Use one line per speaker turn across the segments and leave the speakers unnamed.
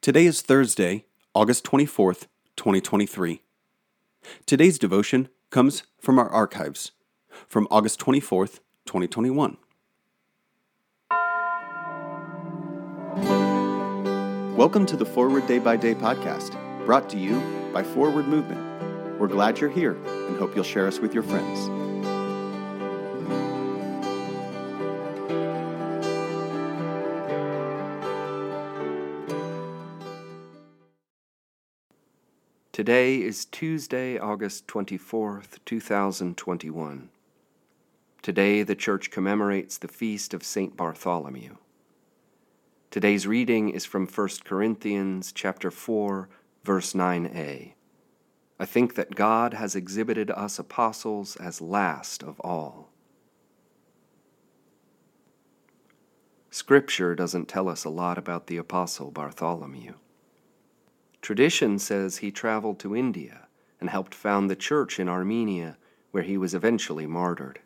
Today is Thursday, August 24th, 2023. Today's devotion comes from our archives from August 24th, 2021. Welcome to the Forward Day by Day podcast, brought to you by Forward Movement. We're glad you're here and hope you'll share us with your friends.
Today is Tuesday, August 24th, 2021. Today the Church commemorates the feast of St. Bartholomew. Today's reading is from 1 Corinthians chapter 4, verse 9a. I think that God has exhibited us apostles as last of all. Scripture doesn't tell us a lot about the apostle Bartholomew. Tradition says he traveled to India and helped found the church in Armenia, where he was eventually martyred.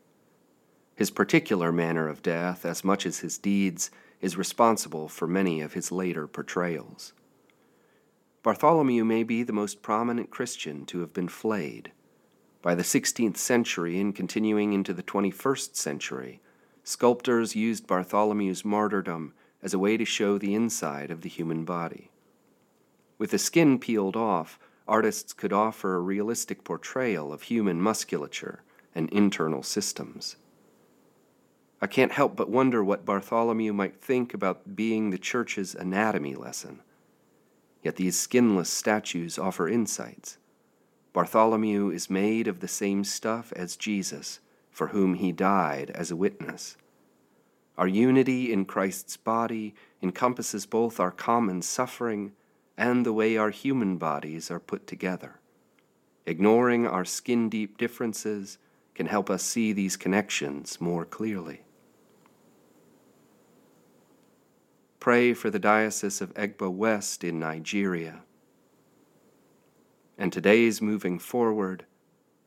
His particular manner of death, as much as his deeds, is responsible for many of his later portrayals. Bartholomew may be the most prominent Christian to have been flayed. By the 16th century and continuing into the 21st century, sculptors used Bartholomew's martyrdom as a way to show the inside of the human body. With the skin peeled off, artists could offer a realistic portrayal of human musculature and internal systems. I can't help but wonder what Bartholomew might think about being the church's anatomy lesson. Yet these skinless statues offer insights. Bartholomew is made of the same stuff as Jesus, for whom he died as a witness. Our unity in Christ's body encompasses both our common suffering and the way our human bodies are put together. Ignoring our skin deep differences can help us see these connections more clearly. Pray for the Diocese of Egba West in Nigeria. And today's moving forward,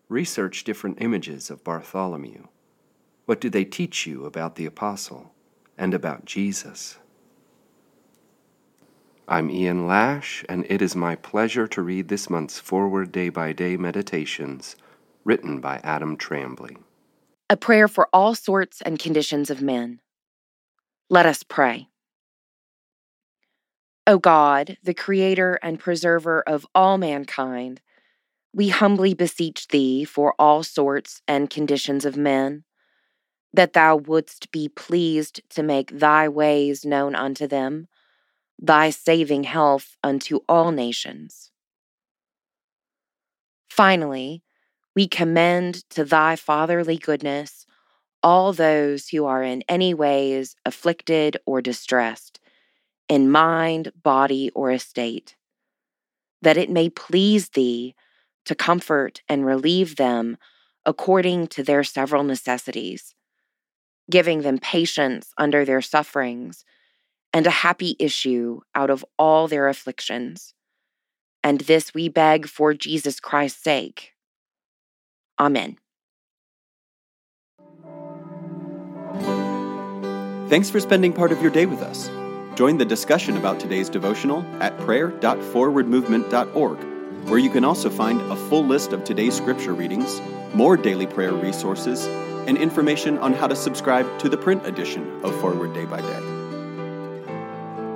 research different images of Bartholomew. What do they teach you about the Apostle and about Jesus? I'm Ian Lash, and it is my pleasure to read this month's Forward Day by Day Meditations, written by Adam Trambley.
A prayer for all sorts and conditions of men. Let us pray. O God, the Creator and Preserver of all mankind, we humbly beseech Thee for all sorts and conditions of men, that Thou wouldst be pleased to make Thy ways known unto them thy saving health unto all nations. Finally, we commend to thy fatherly goodness all those who are in any ways afflicted or distressed, in mind, body, or estate, that it may please thee to comfort and relieve them according to their several necessities, giving them patience under their sufferings and a happy issue out of all their afflictions. And this we beg for Jesus Christ's sake. Amen.
Thanks for spending part of your day with us. Join the discussion about today's devotional at prayer.forwardmovement.org, where you can also find a full list of today's scripture readings, more daily prayer resources, and information on how to subscribe to the print edition of Forward Day by Day.